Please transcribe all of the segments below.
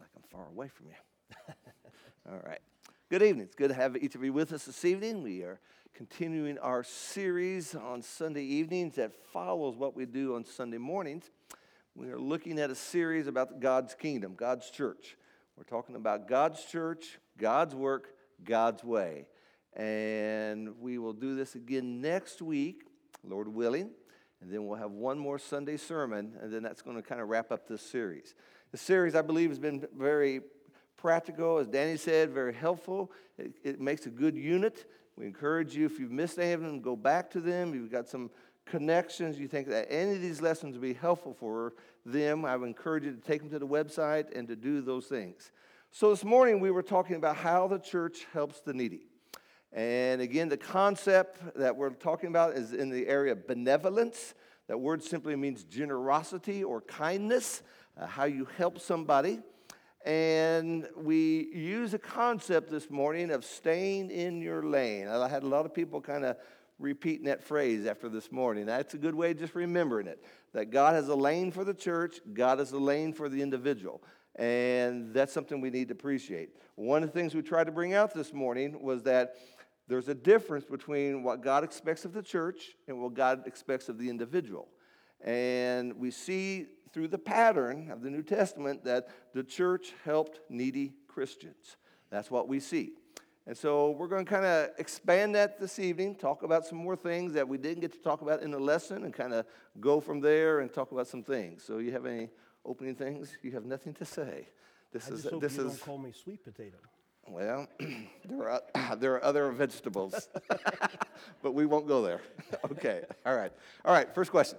like I'm far away from you. All right. Good evening. It's good to have each of you with us this evening. We are continuing our series on Sunday evenings that follows what we do on Sunday mornings. We are looking at a series about God's kingdom, God's church. We're talking about God's church, God's work, God's way. And we will do this again next week, Lord willing. And then we'll have one more Sunday sermon, and then that's going to kind of wrap up this series. The series, I believe, has been very practical, as Danny said, very helpful. It, it, makes a good unit. We encourage you, if you've missed any of them, go back to them. You've got some connections. You think that any of these lessons would be helpful for them. I would encourage you to take them to the website and to do those things. So this morning we were talking about how the church helps the needy. And again, the concept that we're talking about is in the area of benevolence. That word simply means generosity or kindness, uh, how you help somebody. And we use a concept this morning of staying in your lane. I had a lot of people kind of repeating that phrase after this morning. That's a good way of just remembering it that God has a lane for the church, God has a lane for the individual. And that's something we need to appreciate. One of the things we tried to bring out this morning was that there's a difference between what God expects of the church and what God expects of the individual. And we see through the pattern of the New Testament that the church helped needy Christians. That's what we see. And so we're going to kind of expand that this evening, talk about some more things that we didn't get to talk about in the lesson, and kind of go from there and talk about some things. So, you have any opening things? You have nothing to say. This I is this is. Don't call me sweet potato. Well, there are, there are other vegetables, but we won't go there. okay, all right. All right, first question.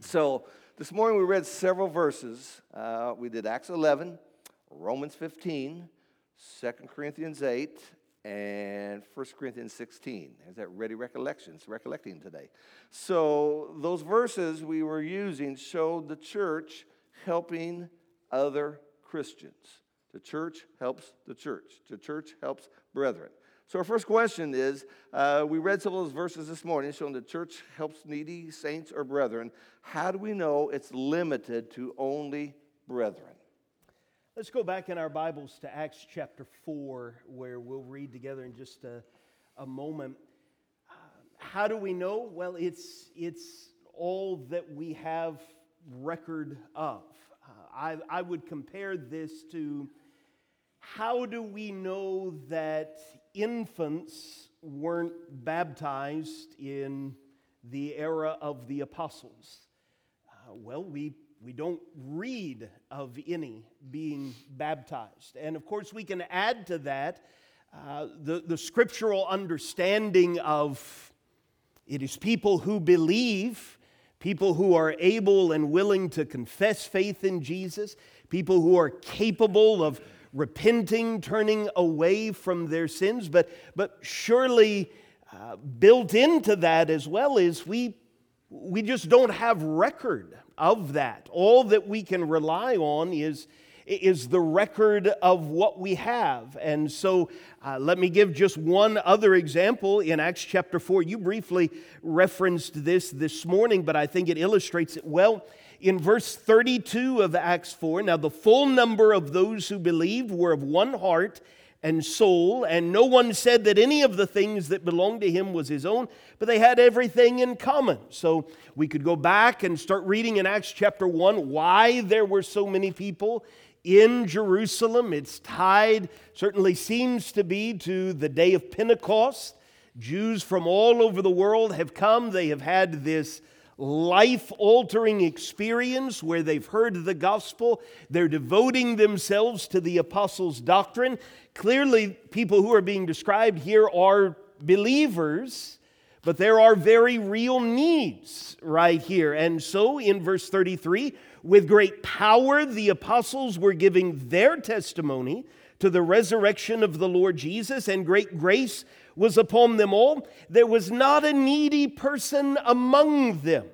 So this morning we read several verses. Uh, we did Acts 11, Romans 15, 2 Corinthians 8, and 1 Corinthians 16. Is that ready recollections, recollecting today. So those verses we were using showed the church helping other Christians. The church helps the church. The church helps brethren. So, our first question is uh, we read some of those verses this morning showing the church helps needy saints or brethren. How do we know it's limited to only brethren? Let's go back in our Bibles to Acts chapter 4, where we'll read together in just a, a moment. Uh, how do we know? Well, it's, it's all that we have record of. Uh, I, I would compare this to how do we know that infants weren't baptized in the era of the apostles? Uh, well, we, we don't read of any being baptized. And of course, we can add to that uh, the, the scriptural understanding of it is people who believe, people who are able and willing to confess faith in Jesus, people who are capable of repenting, turning away from their sins, but, but surely uh, built into that as well is we, we just don't have record of that. All that we can rely on is, is the record of what we have. And so uh, let me give just one other example in Acts chapter 4. You briefly referenced this this morning, but I think it illustrates it well in verse 32 of Acts 4 Now the full number of those who believed were of one heart and soul, and no one said that any of the things that belonged to him was his own, but they had everything in common. So we could go back and start reading in Acts chapter 1 why there were so many people in Jerusalem. It's tied, certainly seems to be, to the day of Pentecost. Jews from all over the world have come, they have had this life altering experience where they've heard the gospel. They're devoting themselves to the apostles' doctrine. Clearly, people who are being described here are believers, but there are very real needs right here. And so, in verse 33, with great power, the apostles were giving their testimony to the resurrection of the Lord Jesus, and great grace was upon them all. There was not a needy person among them.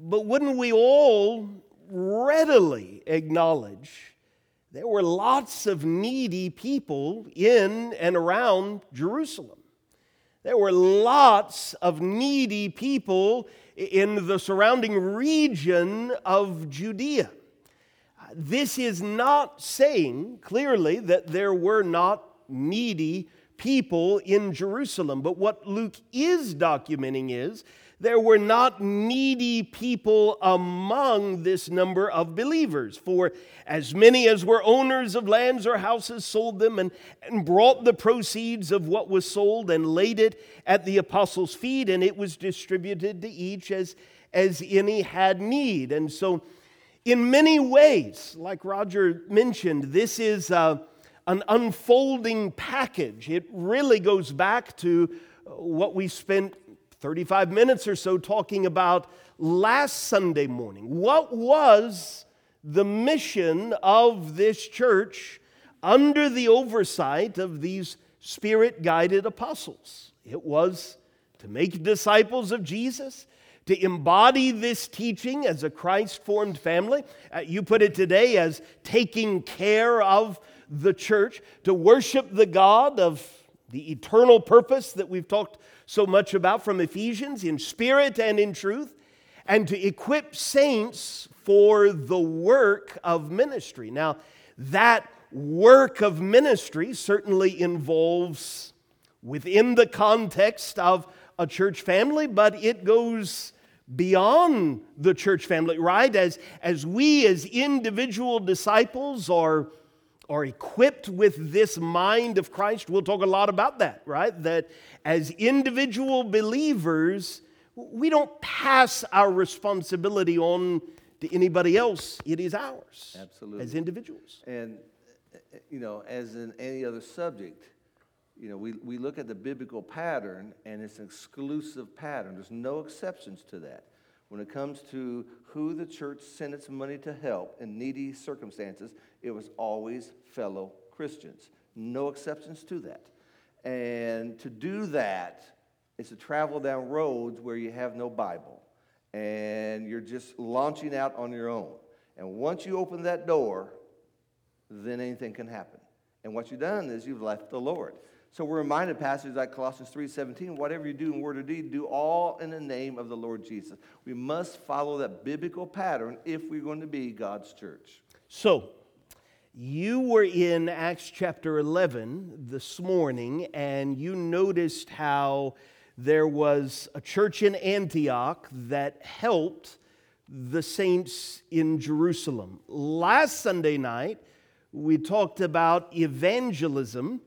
But wouldn't we all readily acknowledge there were lots of needy people in and around Jerusalem? There were lots of needy people in the surrounding region of Judea. This is not saying clearly that there were not needy people in Jerusalem, but what Luke is documenting is there were not needy people among this number of believers. For as many as were owners of lands or houses sold them and, and brought the proceeds of what was sold and laid it at the apostles' feet, and it was distributed to each as, as any had need. And so, in many ways, like Roger mentioned, this is uh, an unfolding package. It really goes back to what we spent 35 minutes or so talking about last Sunday morning. What was the mission of this church under the oversight of these spirit guided apostles? It was to make disciples of Jesus, to embody this teaching as a Christ formed family. Uh, you put it today as taking care of the church, to worship the God of the eternal purpose that we've talked so much about from Ephesians in spirit and in truth, and to equip saints for the work of ministry. Now, that work of ministry certainly involves within the context of a church family, but it goes beyond the church family, right? As, as we, as individual disciples, are are equipped with this mind of Christ. We'll talk a lot about that, right? That as individual believers, we don't pass our responsibility on to anybody else. It is ours. Absolutely. As individuals. And, you know, as in any other subject, you know, we, we look at the biblical pattern and it's an exclusive pattern. There's no exceptions to that. When it comes to who the church sent its money to help in needy circumstances, it was always fellow Christians. No exceptions to that. And to do that is to travel down roads where you have no Bible and you're just launching out on your own. And once you open that door, then anything can happen. And what you've done is you've left the Lord. So we're reminded passages like Colossians 3:17, whatever you do in word or deed, do all in the name of the Lord Jesus. We must follow that biblical pattern if we're going to be God's church. So, you were in Acts chapter 11 this morning, and you noticed how there was a church in Antioch that helped the saints in Jerusalem. Last Sunday night, we talked about evangelism,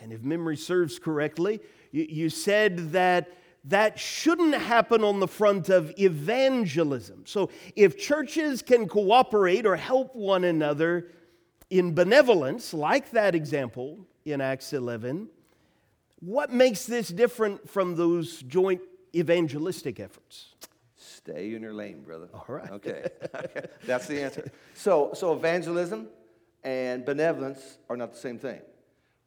and if memory serves correctly, you, said that that shouldn't happen on the front of evangelism. So, if churches can cooperate or help one another, in benevolence, like that example in Acts 11, what makes this different from those joint evangelistic efforts? Stay in your lane, brother. All right. Okay. That's the answer. So, so evangelism and benevolence are not the same thing.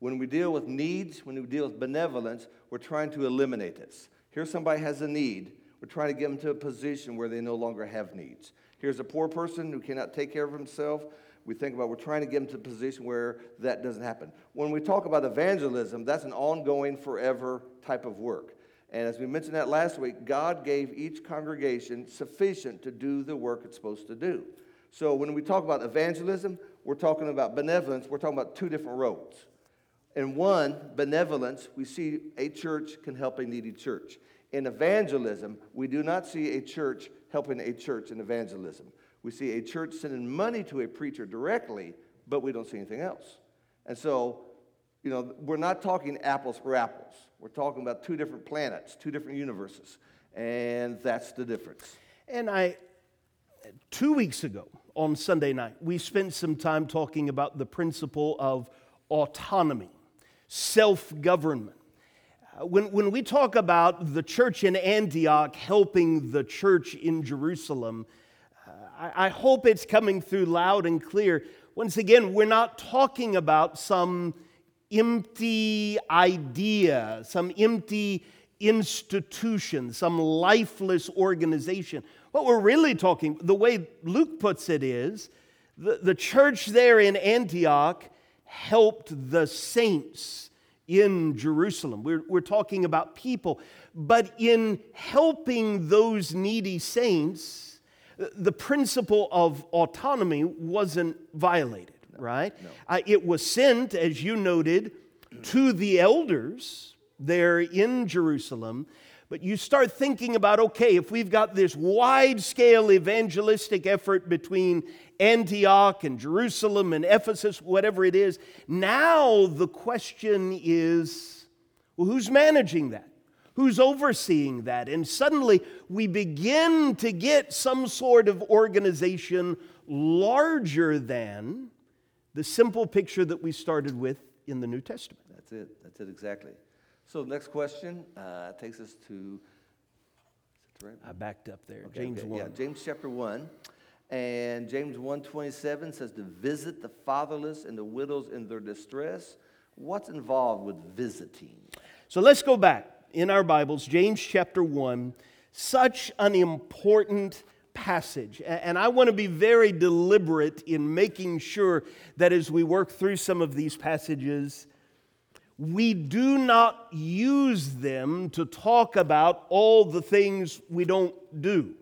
When we deal with needs, when we deal with benevolence, we're trying to eliminate this. Here, somebody has a need. We're trying to get them to a position where they no longer have needs. Here's a poor person who cannot take care of himself we think about we're trying to get them to a position where that doesn't happen. When we talk about evangelism, that's an ongoing, forever type of work. And as we mentioned that last week, God gave each congregation sufficient to do the work it's supposed to do. So when we talk about evangelism, we're talking about benevolence, we're talking about two different roads. In one, benevolence, we see a church can help a needy church. In evangelism, we do not see a church helping a church in evangelism. We see a church sending money to a preacher directly, but we don't see anything else. And so, you know, we're not talking apples for apples. We're talking about two different planets, two different universes. And that's the difference. And I, two weeks ago on Sunday night, we spent some time talking about the principle of autonomy, self government. Uh, when, when we talk about the church in Antioch helping the church in Jerusalem, uh, I, I hope it's coming through loud and clear. Once again, we're not talking about some empty idea, some empty institution, some lifeless organization. What we're really talking, the way Luke puts it is, the, the church there in Antioch helped the saints in Jerusalem. We're, we're talking about people. But in helping those needy saints, the principle of autonomy wasn't violated, right? Uh, it was sent, as you noted, to the elders there in Jerusalem. But you start thinking about okay, if we've got this wide scale evangelistic effort between Antioch and Jerusalem and Ephesus, whatever it is, now the question is well, who's managing that? Who's overseeing that? And suddenly we begin to get some sort of organization larger than the simple picture that we started with in the New Testament. That's it. That's it exactly. So next question uh, takes us to. Right? I backed up there. Okay, James okay. 1. Yeah, James chapter 1. And James 1.27 says to visit the fatherless and the widows in their distress. What's involved with visiting? So let's go back in our Bibles, James chapter 1. Such an important passage. And I want to be very deliberate in making sure that as we work through some of these passages, we do not use them to talk about all the things we don't do,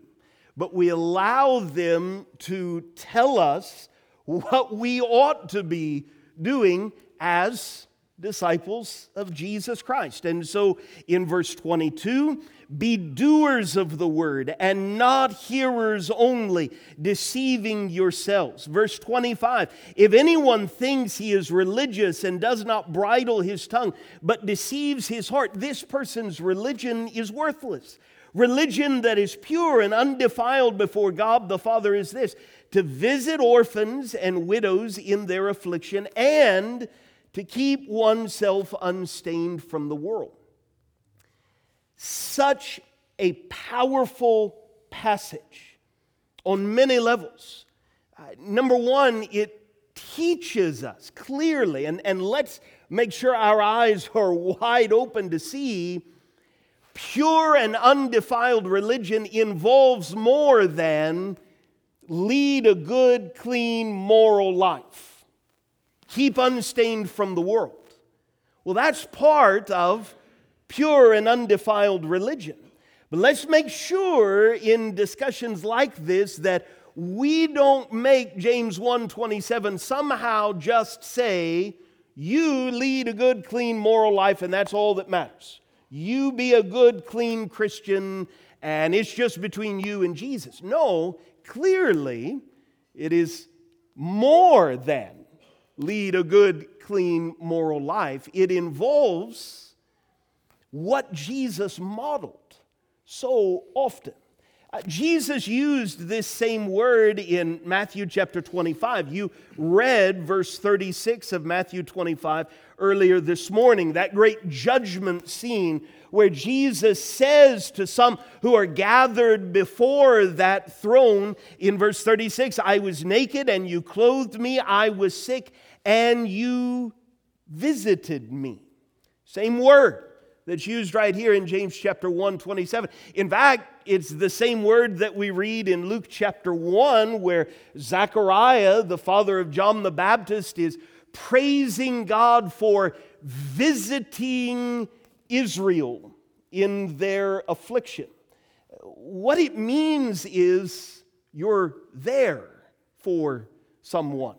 but we allow them to tell us what we ought to be doing as disciples of Jesus Christ. And so in verse 22, be doers of the word and not hearers only, deceiving yourselves. Verse 25 If anyone thinks he is religious and does not bridle his tongue, but deceives his heart, this person's religion is worthless. Religion that is pure and undefiled before God the Father is this to visit orphans and widows in their affliction and to keep oneself unstained from the world such a powerful passage on many levels. Uh, number one, it teaches us clearly, and, and let's make sure our eyes are wide open to see pure and undefiled religion involves more than lead a good, clean, moral life, keep unstained from the world. Well, that's part of pure and undefiled religion. But let's make sure in discussions like this that we don't make James 1:27 somehow just say you lead a good clean moral life and that's all that matters. You be a good clean Christian and it's just between you and Jesus. No, clearly it is more than lead a good clean moral life. It involves what Jesus modeled so often. Uh, Jesus used this same word in Matthew chapter 25. You read verse 36 of Matthew 25 earlier this morning, that great judgment scene where Jesus says to some who are gathered before that throne in verse 36 I was naked and you clothed me, I was sick and you visited me. Same word that's used right here in James chapter 1, 27. In fact, it's the same word that we read in Luke chapter 1, where Zechariah, the father of John the Baptist, is praising God for visiting Israel in their affliction. What it means is you're there for someone.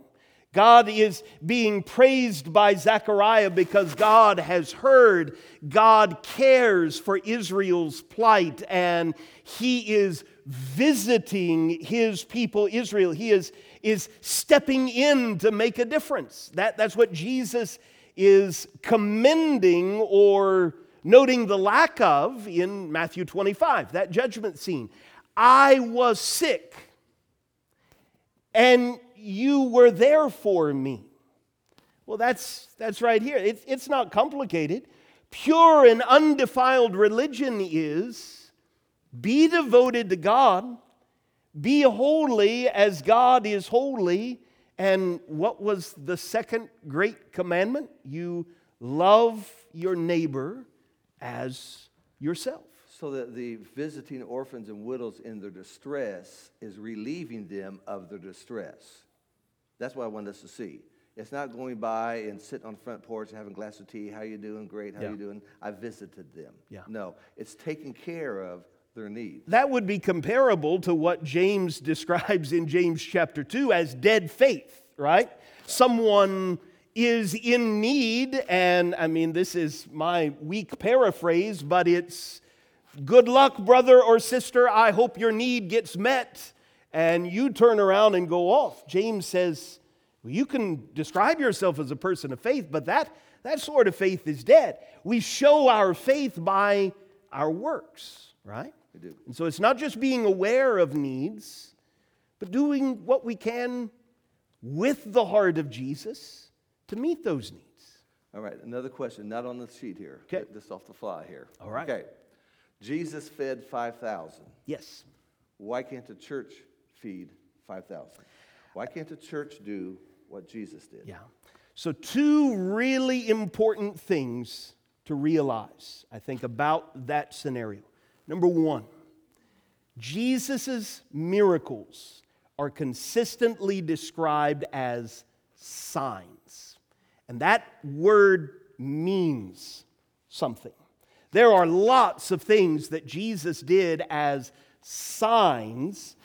God is being praised by Zechariah because God has heard, God cares for Israel's plight, and He is visiting His people, Israel. He is, is stepping in to make a difference. That, that's what Jesus is commending or noting the lack of in Matthew 25, that judgment scene. I was sick, and you were there for me. Well, that's, that's right here. It's, it's not complicated. Pure and undefiled religion is be devoted to God, be holy as God is holy. And what was the second great commandment? You love your neighbor as yourself. So that the visiting orphans and widows in their distress is relieving them of their distress. That's what I wanted us to see. It's not going by and sitting on the front porch and having a glass of tea. How you doing? Great. How yeah. you doing? I visited them. Yeah. No, it's taking care of their needs. That would be comparable to what James describes in James chapter 2 as dead faith, right? Someone is in need, and I mean, this is my weak paraphrase, but it's good luck, brother or sister. I hope your need gets met. And you turn around and go off. James says, well, You can describe yourself as a person of faith, but that, that sort of faith is dead. We show our faith by our works, right? We do. And so it's not just being aware of needs, but doing what we can with the heart of Jesus to meet those needs. All right, another question, not on the sheet here. Okay. Just off the fly here. All right. Okay. Jesus fed 5,000. Yes. Why can't the church feed 5,000? Why can't the church do what Jesus did? Yeah. So, two really important things to realize, I think, about that scenario. Number one, Jesus' miracles are consistently described as signs. And that word means something. There are lots of things that Jesus did as signs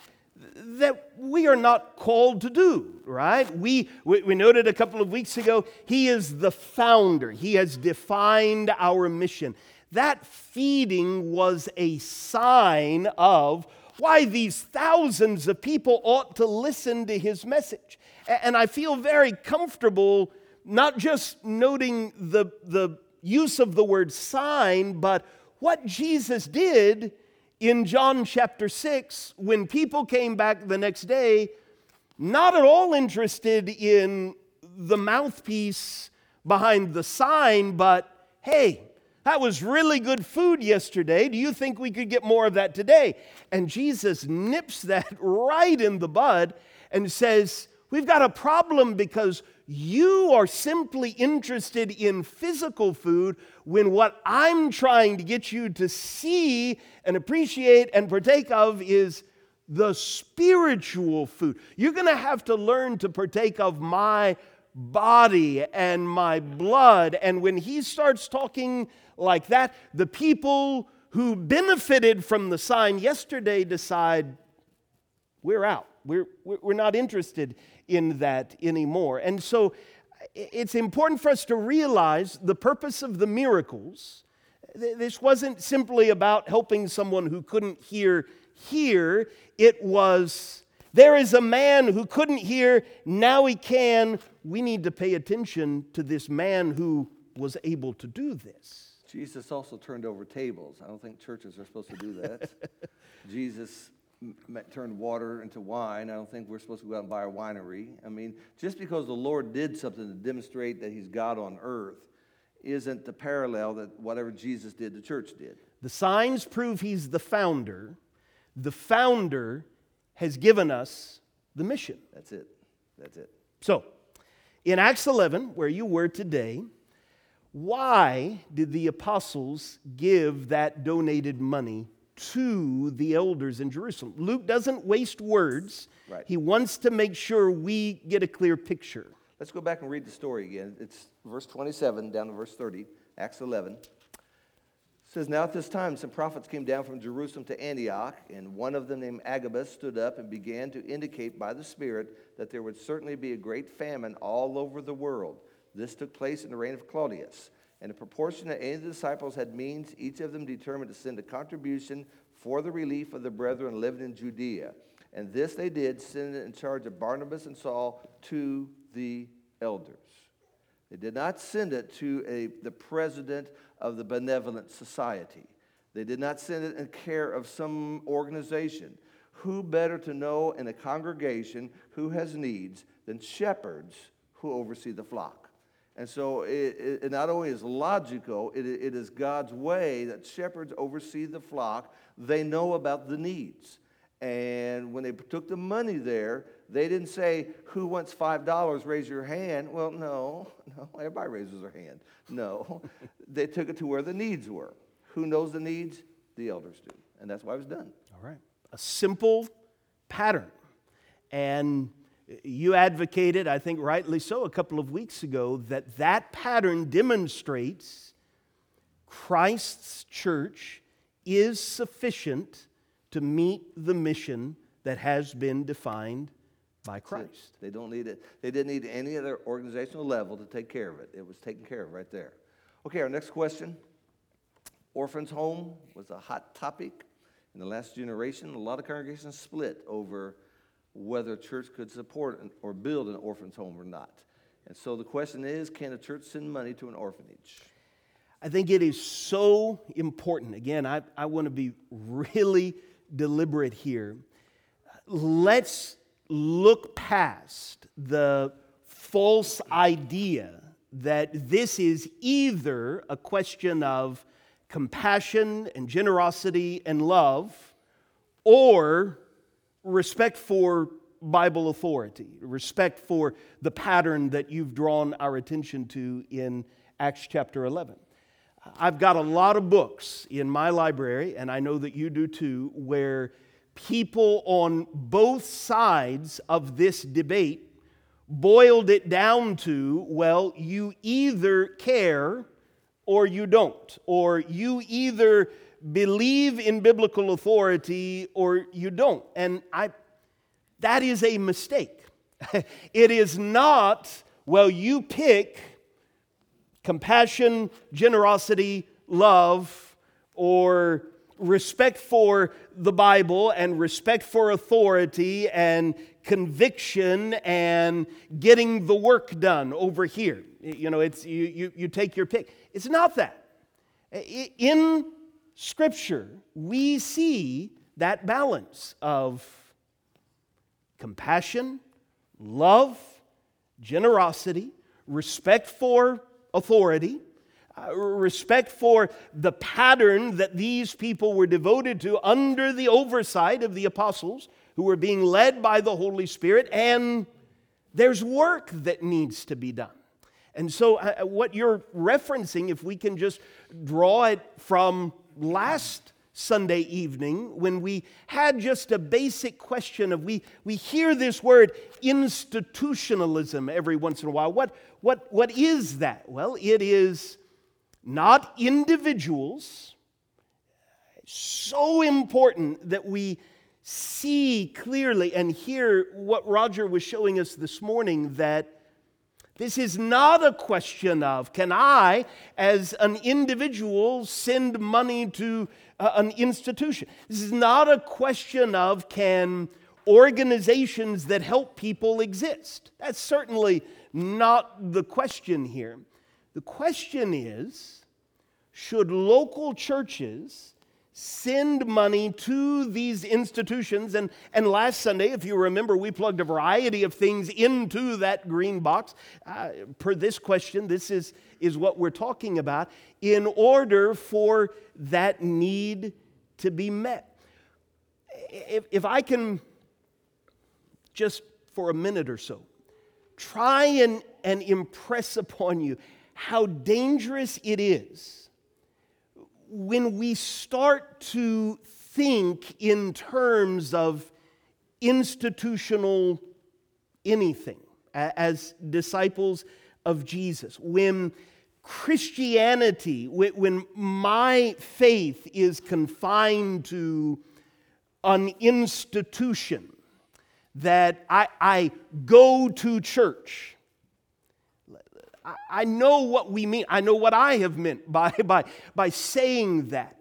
that we are not called to do, right? We, we, we noted a couple of weeks ago, He is the founder, He has defined our mission. That feeding was a sign of why these thousands of people ought to listen to His message. And I feel very comfortable not just noting the, the use of the word sign, but what Jesus did in John chapter 6 when people came back the next day, not at all interested in the mouthpiece behind the sign, but hey, that was really good food yesterday. Do you think we could get more of that today? And Jesus nips that right in the bud and says, We've got a problem because you are simply interested in physical food when what I'm trying to get you to see and appreciate and partake of is the spiritual food. You're going to have to learn to partake of my body and my blood. And when he starts talking like that, the people who benefited from the sign yesterday decide, we're out. We're, we're not interested in that anymore. And so it's important for us to realize the purpose of the miracles. This wasn't simply about helping someone who couldn't hear hear, it was there is a man who couldn't hear, now he can. We need to pay attention to this man who was able to do this. Jesus also turned over tables. I don't think churches are supposed to do that. Jesus turned water into wine. I don't think we're supposed to go out and buy a winery. I mean, just because the Lord did something to demonstrate that He's God on earth isn't the parallel that whatever Jesus did, the church did. The signs prove He's the founder. The founder has given us the mission. That's it. That's it. So, in Acts 11, where you were today, why did the apostles give that donated money to the elders in Jerusalem. Luke doesn't waste words. Right. He wants to make sure we get a clear picture. Let's go back and read the story again. It's verse 27 down to verse 30, Acts 11. It says, Now at this time, some prophets came down from Jerusalem to Antioch, and one of them, named Agabus, stood up and began to indicate by the Spirit that there would certainly be a great famine all over the world. This took place in the reign of Claudius. And in proportion that any of the disciples had means, each of them determined to send a contribution for the relief of the brethren living in Judea. And this they did, sending it in charge of Barnabas and Saul to the elders. They did not send it to a, the president of the benevolent society. They did not send it in care of some organization. Who better to know in a congregation who has needs than shepherds who oversee the flock? And so it, it, not only is logical, it, it is God's way that shepherds oversee the flock. They know about the needs. And when they took the money there, they didn't say, Who wants $5? Raise your hand. Well, no, no, everybody raises their hand. No, they took it to where the needs were. Who knows the needs? The elders do. And that's why it was done. All right. A simple pattern. And you advocated, I think rightly so, a couple of weeks ago, that that pattern demonstrates Christ's church is sufficient to meet the mission that has been defined by Christ. They don't need it. They didn't need any other organizational level to take care of it. It was taken care of right there. Okay, our next question. Orphans' home was a hot topic in the last generation. A lot of congregations split over whether a church could support or build an orphan's home or not. And so the question is can a church send money to an orphanage? I think it is so important. Again, I, I want to be really deliberate here. Let's look past the false idea that this is either a question of compassion and generosity and love or respect for Bible authority, respect for the pattern that you've drawn our attention to in Acts chapter 11. I've got a lot of books in my library, and I know that you do too, where people on both sides of this debate boiled it down to well, you either care or you don't, or you either believe in biblical authority or you don't. And I, that is a mistake. it is not, well, you pick compassion, generosity, love, or respect for the Bible and respect for authority and conviction and getting the work done over here. You know, it's you, you, you take your pick. It's not that. In Scripture, we see that balance of compassion, love, generosity, respect for authority, uh, respect for the pattern that these people were devoted to under the oversight of the apostles who were being led by the Holy Spirit, and there's work that needs to be done. And so, uh, what you're referencing, if we can just draw it from last Sunday evening, when we had just a basic question of we, we hear this word institutionalism every once in a while. What, what, what is that? Well, it is not individuals. So important that we see clearly and hear what Roger was showing us this morning that this is not a question of can I, as an individual, send money to uh, an institution. This is not a question of can organizations that help people exist. That's certainly not the question here. The question is should local churches send money to these institutions. And, and last Sunday, if you remember, we plugged a variety of things into that green box. Uh, per this question, this is, is what we're talking about in order for that need to be met. If, if I can just for a minute or so try and, and impress upon you how dangerous it is when we start to think in terms of institutional anything as disciples of Jesus, when Christianity, when my faith is confined to an institution, that I, I go to church I know what we mean. I know what I have meant by, by, by saying that.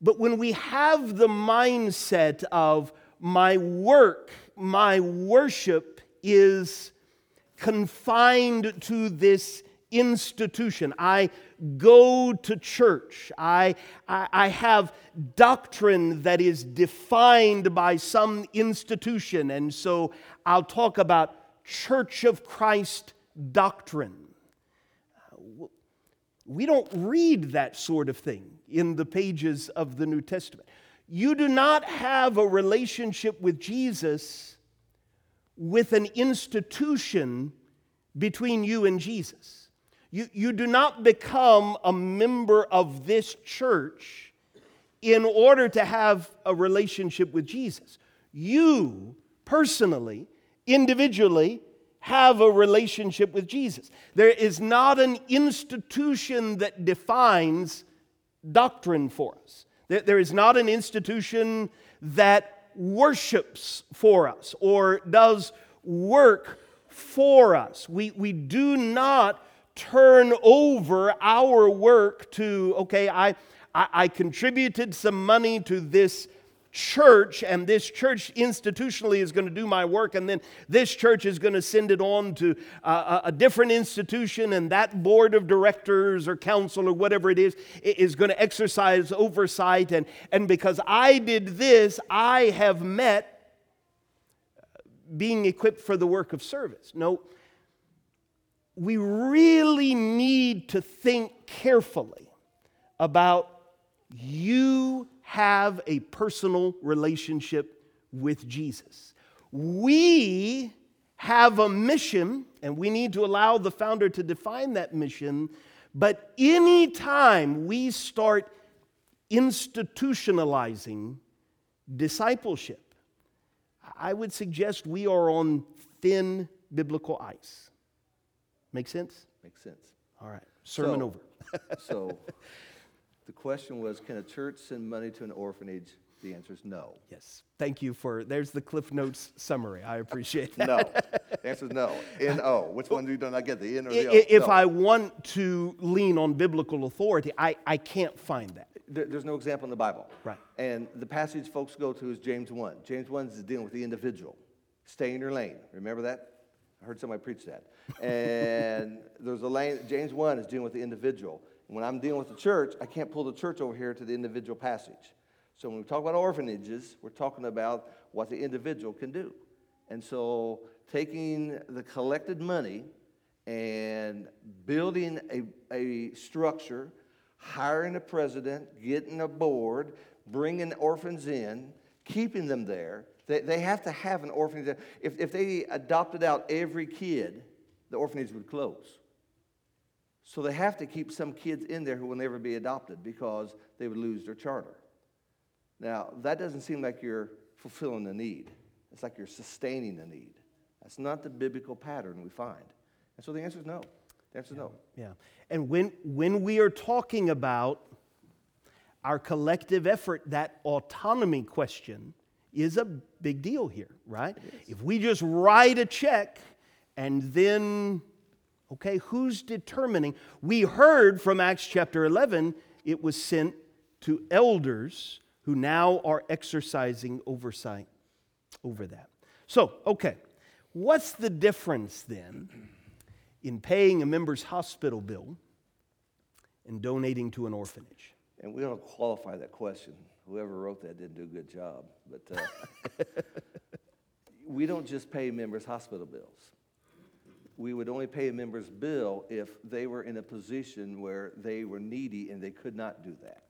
But when we have the mindset of my work, my worship is confined to this institution. I go to church. I, I, I, have doctrine that is defined by some institution. And so I'll talk about Church of Christ doctrine. We don't read that sort of thing in the pages of the New Testament. You do not have a relationship with Jesus with an institution between you and Jesus. You, you do not become a member of this church in order to have a relationship with Jesus. You personally, individually, have a relationship with Jesus. There is not an institution that defines doctrine for us. There is not an institution that worships for us or does work for us. We, we do not turn over our work to, okay, I, I, I contributed some money to this church, and this church institutionally is going to do my work, and then this church is going to send it on to uh, a different institution, and that board of directors or council or whatever it is is going to exercise oversight. And, and because I did this, I have met being equipped for the work of service. No, we really need to think carefully about you have a personal relationship with Jesus. We have a mission, and we need to allow the founder to define that mission. But anytime we start institutionalizing discipleship, I would suggest we are on thin biblical ice. Make sense? Makes sense. All right. Sermon So- over. So the question was can a church send money to an orphanage? The answer is no. Yes. Thank you for, there's the Cliff Notes summary. I appreciate that. No. The answer is no. N O. Which one do you not get? The N or the O? If No. I want to lean on biblical authority, I, I can't find that. There- there's no example in the Bible. Right. And the passage folks go to is James 1. James 1 is dealing with the individual. Stay in your lane. Remember that? I heard somebody preach that. And there's a lane, James 1 is dealing with the individual. When I'm dealing with the church, I can't pull the church over here to the individual passage. So when we talk about orphanages, we're talking about what the individual can do. And so taking the collected money and building a, a structure, hiring a president, getting a board, bringing orphans in, keeping them there. They, they have to have an orphanage. If, if they adopted out every kid, the orphanage would close. So they have to keep some kids in there who will never be adopted because they would lose their charter. Now, that doesn't seem like you're fulfilling the need. It's like you're sustaining the need. That's not the biblical pattern we find. And so the answer is no. The answer is no. Yeah. And when, when we are talking about our collective effort, that autonomy question is a big deal here, right? If we just write a check and then, okay, who's determining? We heard from Acts chapter 11, it was sent to elders who now are exercising oversight over that. So, okay, what's the difference then in paying a member's hospital bill and donating to an orphanage? And we don't qualify that question. Whoever wrote that didn't do a good job. But uh, we don't just pay members' hospital bills. We would only pay a member's bill if they were in a position where they were needy and they could not do that.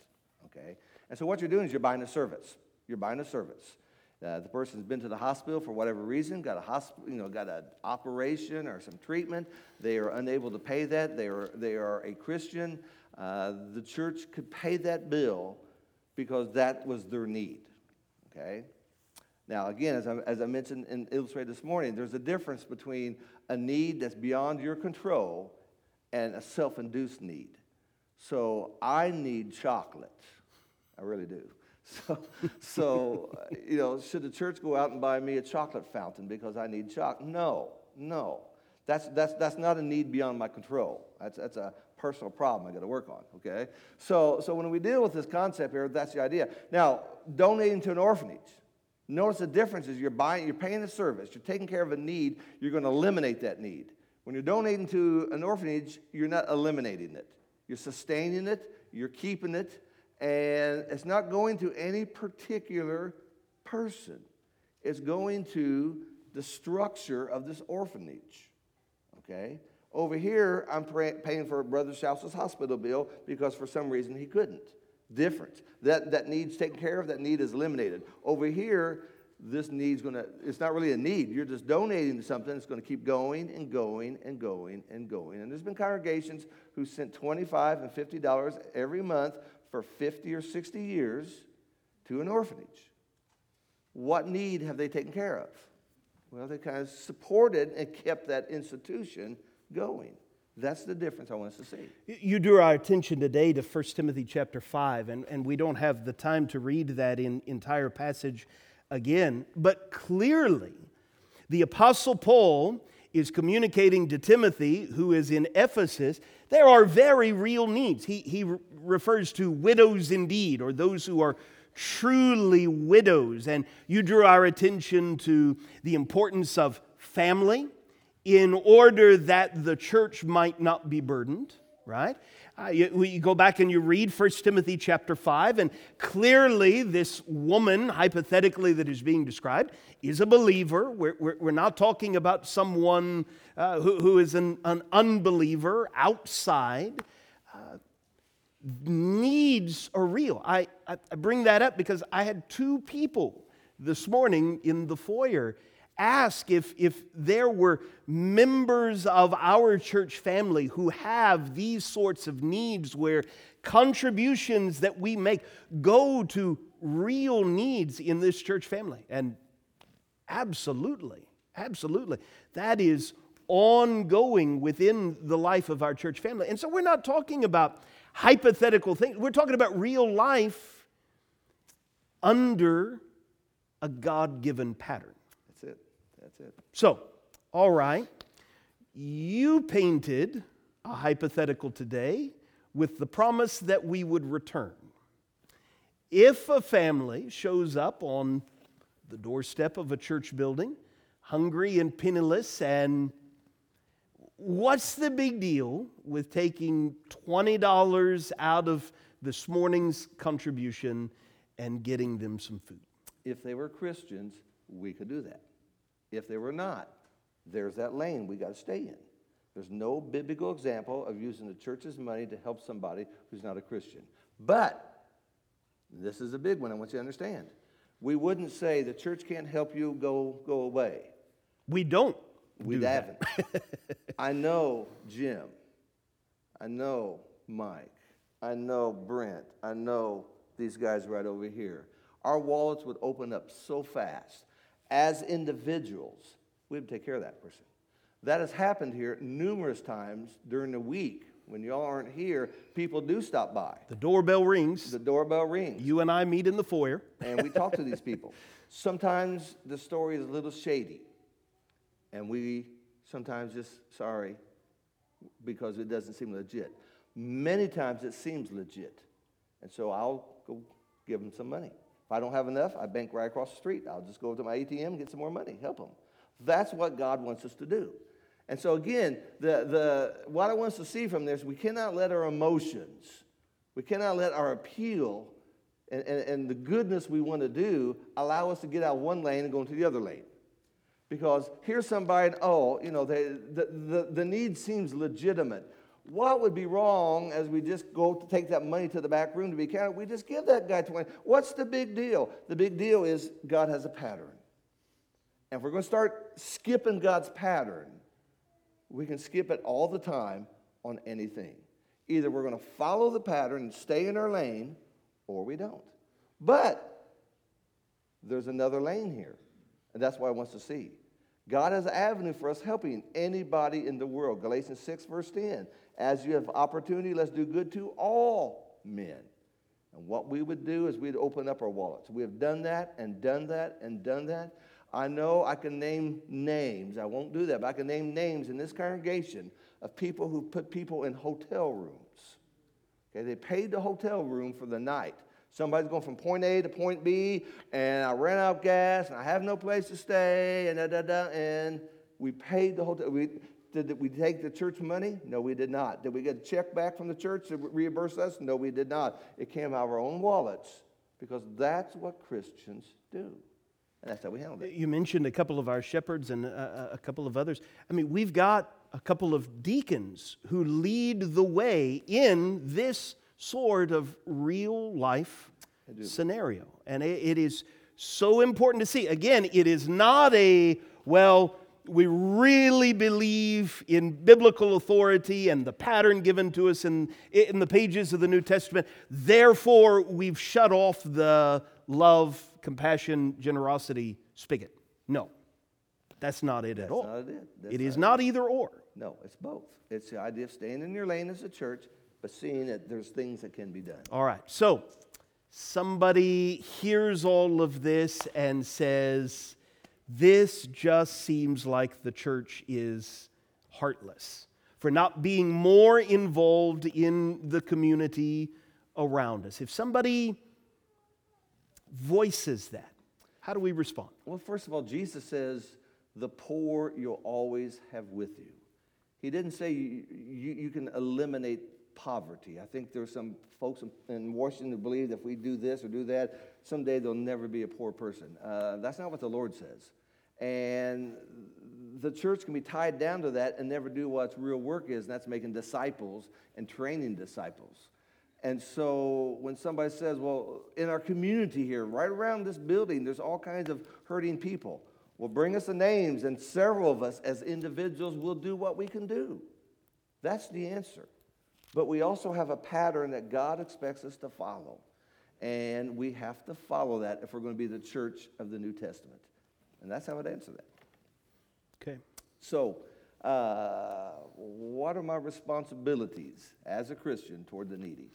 Okay? And so what you're doing is you're buying a service. You're buying a service. Uh, the person's been to the hospital for whatever reason, got a hospital, you know, got an operation or some treatment. They are unable to pay that. They are, they are a Christian. Uh, the church could pay that bill because that was their need. Okay? Now, again, as I, as I mentioned and illustrated this morning, there's a difference between a need that's beyond your control and a self induced need. So I need chocolate. I really do. So, so uh, you know, should the church go out and buy me a chocolate fountain because I need chocolate? No, no. That's, that's, that's not a need beyond my control. That's, that's a personal problem I got to work on, okay? So, so when we deal with this concept here, that's the idea. Now, donating to an orphanage. Notice the difference is you're buying, you're paying a service, you're taking care of a need, you're going to eliminate that need. When you're donating to an orphanage, you're not eliminating it. You're sustaining it, you're keeping it, and it's not going to any particular person. It's going to the structure of this orphanage. Okay? Over here, I'm paying for Brother Shouse's hospital bill because for some reason he couldn't. Different. That, that need's taken care of, that need is eliminated. Over here, this need's gonna, it's not really a need. You're just donating to something that's gonna keep going and going and going and going. And there's been congregations who sent 25 and $50 every month for 50 or 60 years to an orphanage. What need have they taken care of? Well, they kind of supported and kept that institution going. That's the difference I want us to see. You drew our attention today to 1 Timothy chapter 5, and, and we don't have the time to read that in, entire passage again, but clearly the Apostle Paul is communicating to Timothy, who is in Ephesus, there are very real needs. He, he refers to widows indeed, or those who are truly widows. And you drew our attention to the importance of family in order that the church might not be burdened, right? Uh, you, you, go back and you read 1 Timothy chapter 5, and clearly this woman, hypothetically, that is being described, is a believer. We're, we're, we're not talking about someone uh, who, who is an, an unbeliever outside. Uh, needs are real. I, I, I bring that up because I had two people this morning in the foyer ask if, if there were members of our church family who have these sorts of needs where contributions that we make go to real needs in this church family. And absolutely, absolutely. That is ongoing within the life of our church family. And so we're not talking about hypothetical things, we're talking about real life under a God given pattern. That's it. So, all right, you painted a hypothetical today with the promise that we would return. If a family shows up on the doorstep of a church building, hungry and penniless, and what's the big deal with taking $20 out of this morning's contribution and getting them some food? If they were Christians, we could do that. If they were not, there's that lane we got to stay in. There's no biblical example of using the church's money to help somebody who's not a Christian. But this is a big one I want you to understand. We wouldn't say the church can't help you go, go away. We don't. We do haven't. I know Jim. I know Mike. I know Brent. I know these guys right over here. Our wallets would open up so fast as individuals, we would take care of that person. That has happened here numerous times during the week. When y'all aren't here, people do stop by. The doorbell rings. The doorbell rings. You and I meet in the foyer. and we talk to these people. Sometimes the story is a little shady. And we sometimes just, sorry, because it doesn't seem legit. Many times it seems legit. And so I'll go give them some money. If I don't have enough, I bank right across the street. I'll just go to my ATM and get some more money, help them. That's what God wants us to do. And so, again, the, the, what I want us to see from this, we cannot let our emotions, we cannot let our appeal and, and, and the goodness we want to do allow us to get out one lane and go into the other lane. Because here's somebody, oh, you know, they, the, the, the need seems legitimate. What would be wrong as we just go to take that money to the back room to be counted? We just give that guy 20. What's the big deal? The big deal is God has a pattern. And if we're going to start skipping God's pattern, we can skip it all the time on anything. Either we're going to follow the pattern and stay in our lane, or we don't. But there's another lane here, and that's what I want to see. God has an avenue for us helping anybody in the world. Galatians 6, verse 10. As you have opportunity, let's do good to all men. And what we would do is we'd open up our wallets. We have done that and done that and done that. I know I can name names. I won't do that, but I can name names in this congregation of people who put people in hotel rooms. Okay, they paid the hotel room for the night. Somebody's going from point A to point B, and I ran out of gas, and I have no place to stay, and da da da. And we paid the hotel. We, did we take the church money? No, we did not. Did we get a check back from the church to reimburse us? No, we did not. It came out of our own wallets because that's what Christians do. And that's how we handle it. You mentioned a couple of our shepherds and a, a couple of others. I mean, we've got a couple of deacons who lead the way in this sort of real life scenario. And it, it is so important to see. Again, it is not a, well, we really believe in biblical authority and the pattern given to us in, in the pages of the New Testament. Therefore, we've shut off the love, compassion, generosity spigot. No, That's not it That's at all. not it. It is not not either or. No, it's both. It's the idea of staying in your lane as a church, but seeing that there's things that can be done. All right. So somebody hears all of this and says, This just seems like the church is heartless for not being more involved in the community around us. If somebody voices that, how do we respond? Well, first of all, Jesus says, the poor you'll always have with you. He didn't say you, you, you can eliminate poverty. I think there's some folks in Washington who believe that if we do this or do that, someday there'll never be a poor person. Uh, that's not what the Lord says. And the church can be tied down to that and never do what its real work is, and that's making disciples and training disciples. And so when somebody says, well, in our community here, right around this building, there's all kinds of hurting people. Well, bring us the names, and several of us as individuals will do what we can do. That's the answer. But we also have a pattern that God expects us to follow. And we have to follow that if we're going to be the church of the New Testament. And that's how I'd answer that. Okay. So, uh, what are my responsibilities as a Christian toward the needy?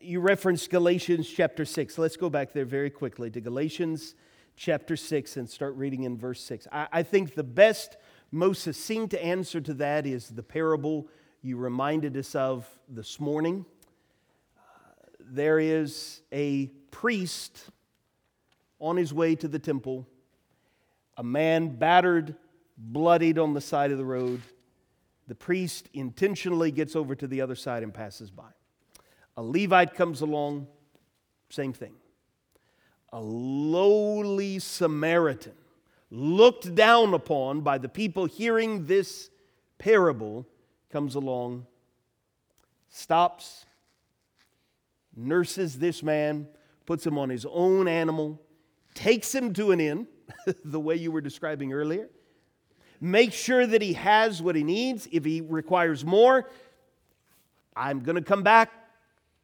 You referenced Galatians chapter 6. Let's go back there very quickly to Galatians chapter 6 and start reading in verse 6. I, I think the best, most succinct answer to that is the parable you reminded us of this morning. Uh, there is a priest on his way to the temple, a man battered, bloodied on the side of the road. The priest intentionally gets over to the other side and passes by. A Levite comes along, same thing. A lowly Samaritan, looked down upon by the people hearing this parable, comes along, stops, nurses this man, puts him on his own animal, takes him to an inn, the way you were describing earlier, makes sure that he has what he needs. If he requires more, I'm going to come back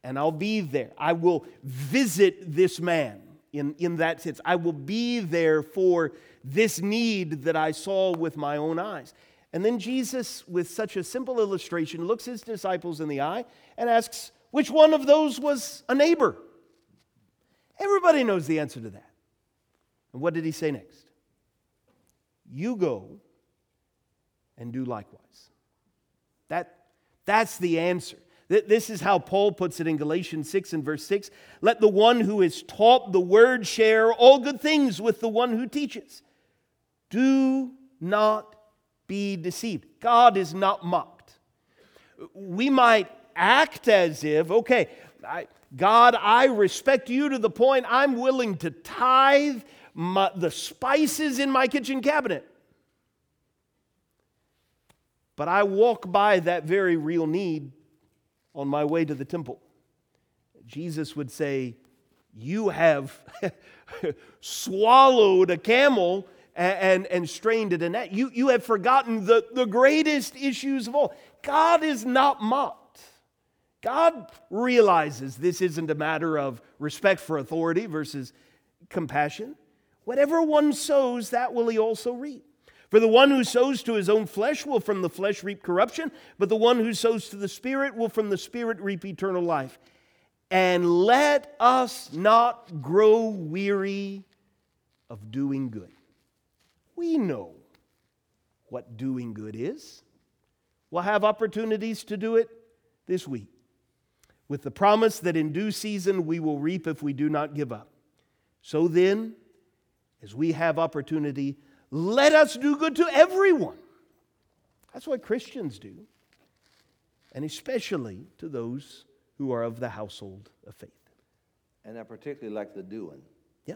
and I'll be there. I will visit this man in, in that sense. I will be there for this need that I saw with my own eyes. And then Jesus, with such a simple illustration, looks his disciples in the eye and asks, Which one of those was a neighbor? Everybody knows the answer to that. And what did he say next? You go and do likewise. That, that's the answer. This is how Paul puts it in Galatians 6 and verse 6. Let the one who is taught the word share all good things with the one who teaches. Do not be deceived. God is not mocked. We might act as if, okay, I, God, I respect you to the point I'm willing to tithe my, the spices in my kitchen cabinet. But I walk by that very real need on my way to the temple. Jesus would say, You have swallowed a camel and, and, strained it in that. You, you have forgotten the, the greatest issues of all. God is not mocked. God realizes this isn't a matter of respect for authority versus compassion. Whatever one sows, that will he also reap. For the one who sows to his own flesh will from the flesh reap corruption, but the one who sows to the Spirit will from the Spirit reap eternal life. And let us not grow weary of doing good. We know what doing good is. We'll have opportunities to do it this week, with the promise that in due season we will reap if we do not give up. So then, as we have opportunity, let us do good to everyone. That's what Christians do, and especially to those who are of the household of faith. And I particularly like the doing. Yeah.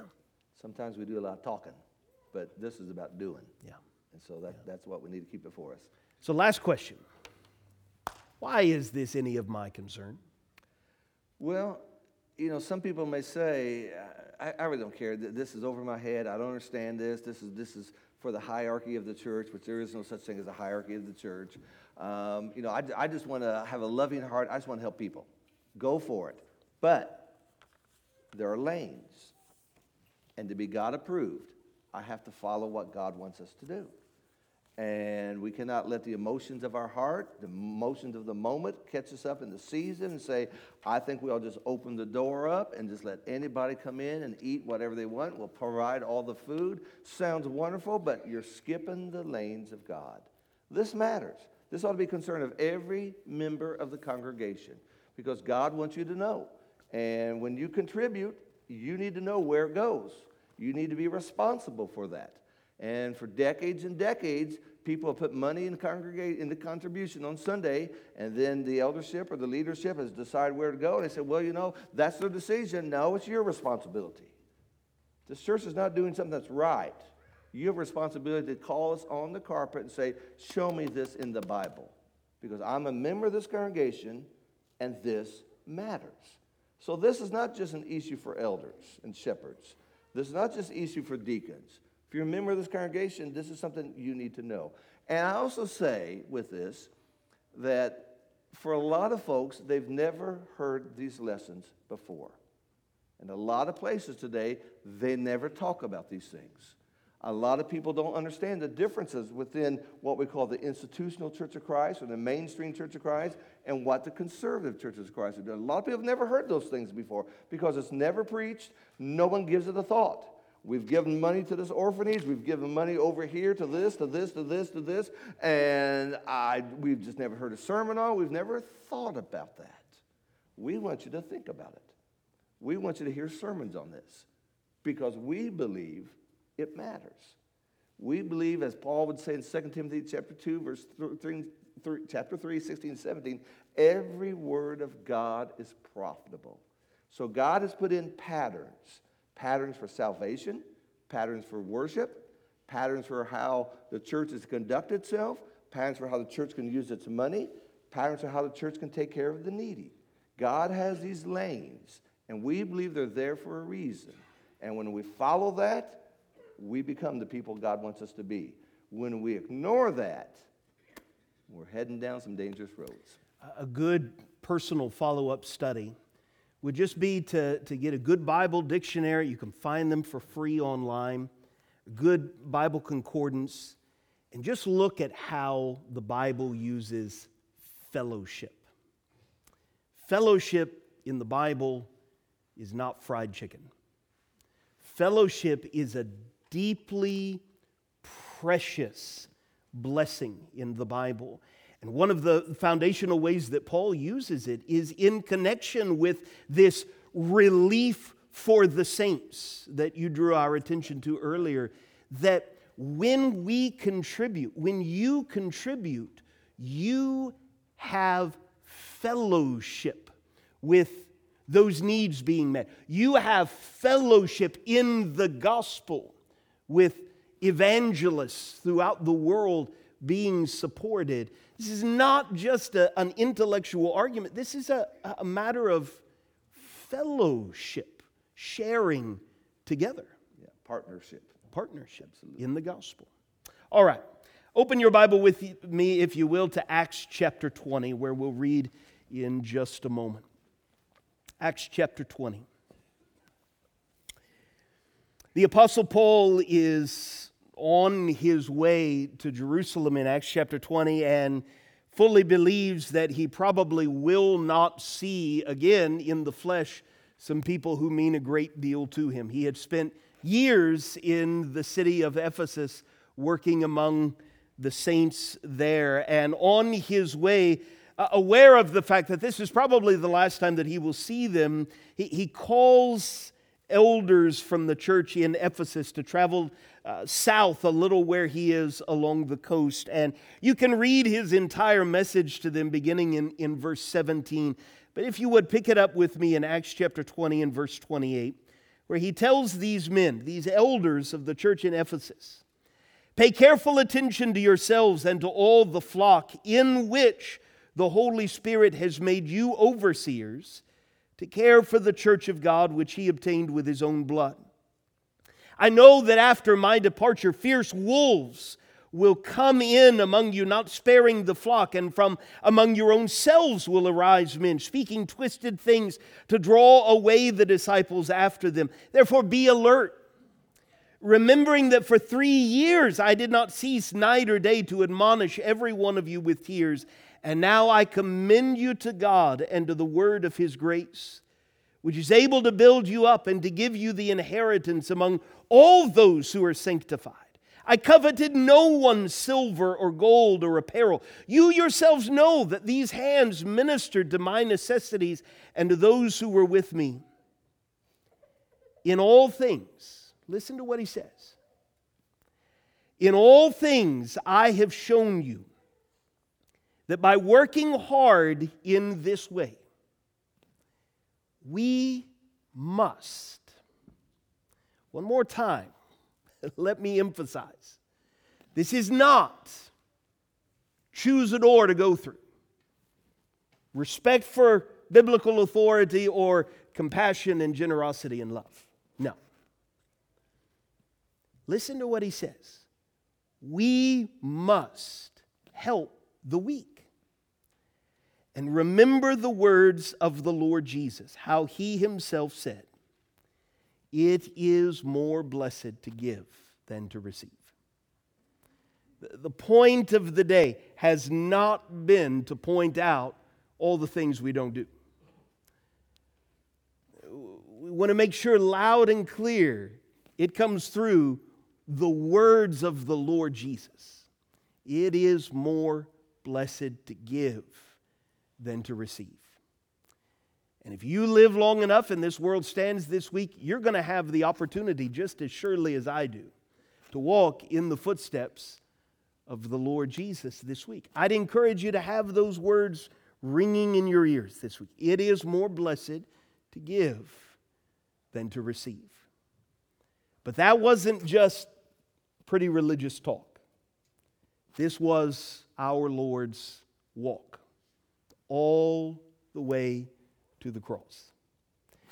Sometimes we do a lot of talking, but this is about doing. Yeah. And so that, that's what we need to keep before us. So, last question Why is this any of my concern? Well, you know, some people may say, I, I, really don't care. This is over my head. I don't understand this. This is, this is for the hierarchy of the church, which there is no such thing as a hierarchy of the church. Um, you know, I, I just want to have a loving heart. I just want to help people. Go for it. But there are lanes. And to be God approved, I have to follow what God wants us to do. And we cannot let the emotions of our heart, the emotions of the moment, catch us up in the season and say, I think we will just open the door up and just let anybody come in and eat whatever they want. We'll provide all the food. Sounds wonderful, but you're skipping the lanes of God. This matters. This ought to be concern of every member of the congregation because God wants you to know. And when you contribute, you need to know where it goes. You need to be responsible for that. And for decades and decades, people have put money in, the contribution on Sunday, and then the eldership or the leadership has decided where to go. And they said, well, you know, that's their decision. No, it's your responsibility. This church is not doing something that's right. You have a responsibility to call us on the carpet and say, show me this in the Bible. Because I'm a member of this congregation, and this matters. So this is not just an issue for elders and shepherds. This is not just issue for deacons. If you're a member of this congregation, this is something you need to know. And I also say with this that for a lot of folks, they've never heard these lessons before. In a lot of places today, they never talk about these things. A lot of people don't understand the differences within what we call the institutional Church of Christ or the mainstream Church of Christ and what the conservative Church of Christ are doing. A lot of people have never heard those things before because it's never preached. No one gives it a thought. We've given money to this orphanage. We've given money over here to this, to this, to this, to this. And I, we've just never heard a sermon on We've never thought about that. We want you to think about it. We want you to hear sermons on this because we believe it matters. We believe, as Paul would say in 2 Timothy chapter 2, verse 3, 3, chapter 3, 16, 17, every word of God is profitable. So God has put in patterns patterns for salvation, patterns for worship, patterns for how the church is conduct itself, patterns for how the church can use its money, patterns for how the church can take care of the needy. God has these lanes, and we believe they're there for a reason. And when we follow that, we become the people God wants us to be. When we ignore that, we're heading down some dangerous roads. A good personal follow up study would just be to, to get a good Bible dictionary. You can find them for free online, a good Bible concordance, and just look at how the Bible uses fellowship. Fellowship in the Bible is not fried chicken. Fellowship is a deeply precious blessing in the Bible. And one of the foundational ways that Paul uses it is in connection with this relief for the saints that you drew our attention to earlier. That when we contribute, when you contribute, you have fellowship with those needs being met. You have fellowship in the gospel with evangelists throughout the world being supported. This is not just a, an intellectual argument, this is a, a matter of fellowship, sharing together. Yeah, partnership. Partnership Absolutely. in the gospel. All right. Open your Bible with me, if you will, to Acts chapter 20, where we'll read in just a moment. Acts chapter 20. The Apostle Paul is on his way to Jerusalem in Acts chapter 20 and fully believes that he probably will not see again in the flesh some people who mean a great deal to him. He had spent years in the city of Ephesus working among the saints there, and on his way, uh, aware of the fact that this is probably the last time that he will see them, he, he calls elders from the church in Ephesus to travel uh, south a little where he is along the coast. And you can read his entire message to them beginning in, in verse 17. But if you would pick it up with me in Acts chapter 20 and verse 28, where he tells these men, these elders of the church in Ephesus, Pay careful attention to yourselves and to all the flock in which the Holy Spirit has made you overseers to care for the church of God which he obtained with his own blood. I know that after my departure, fierce wolves will come in among you, not sparing the flock, and from among your own selves will arise men, speaking twisted things to draw away the disciples after them. Therefore, be alert. remembering that for three years I did not cease night or day to admonish every one of you with tears. And now I commend you to God and to the word of his grace, which is able to build you up and to give you the inheritance among all those who are sanctified. I coveted no one's silver or gold or apparel. You yourselves know that these hands ministered to my necessities and to those who were with me. In all things, listen to what he says. In all things, I have shown you that by working hard in this way, we must, one more time, let me emphasize this is not choose a door to go through. Respect for biblical authority or compassion and generosity and love. No. Listen to what he says. We must help the weak. And remember the words of the Lord Jesus, how he himself said, It is more blessed to give than to receive. The point of the day has not been to point out all the things we don't do. We want to make sure loud and clear it comes through the words of the Lord Jesus. It is more blessed to give than to receive. And if you live long enough and this world stands this week, you're going to have the opportunity, just as surely as I do, to walk in the footsteps of the Lord Jesus this week. I'd encourage you to have those words ringing in your ears this week. It is more blessed to give than to receive. But that wasn't just pretty religious talk, this was our Lord's walk all the way to the cross.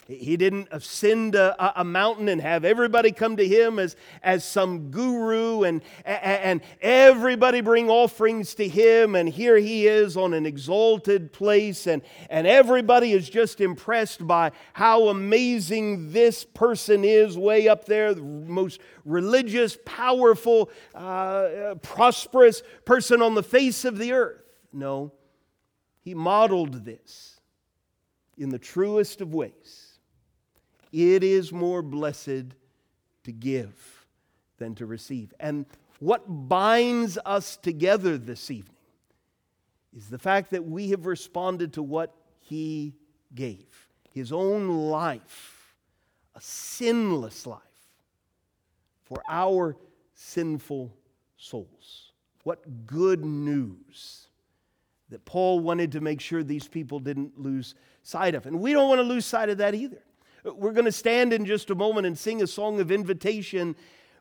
He didn't ascend a, a, mountain and have everybody come to him as, as some guru and, and everybody bring offerings to him. And here he is on an exalted place, and, and everybody is just impressed by how amazing this person is way up there, the most religious, powerful, uh, prosperous person on the face of the earth. No, he modeled this in the truest of ways. It is more blessed to give than to receive. And what binds us together this evening is the fact that we have responded to what He gave His own life, a sinless life, for our sinful souls. What good news that Paul wanted to make sure these people didn't lose sight of. And we don't want to lose sight of that either. We're going to stand in just a moment and sing a song of invitation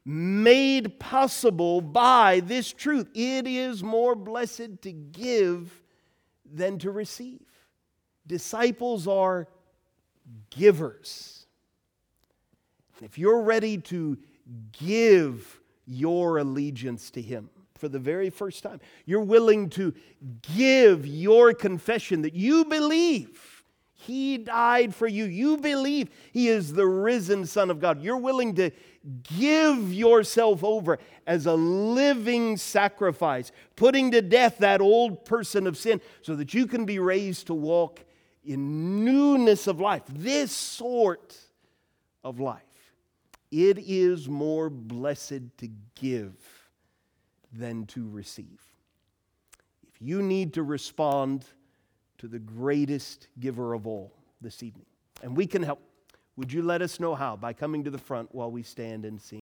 made possible by this truth. It is more blessed to give than to receive. Disciples are givers. If you're ready to give your allegiance to Him for the very first time, you're willing to give your confession that you believe he died for you. You believe He is the risen Son of God. You're willing to give yourself over as a living sacrifice, putting to death that old person of sin so that you can be raised to walk in newness of life. This sort of life. It is more blessed to give than to receive. If you need to respond, to the greatest giver of all this evening. And we can help. Would you let us know how? By coming to the front while we stand and sing.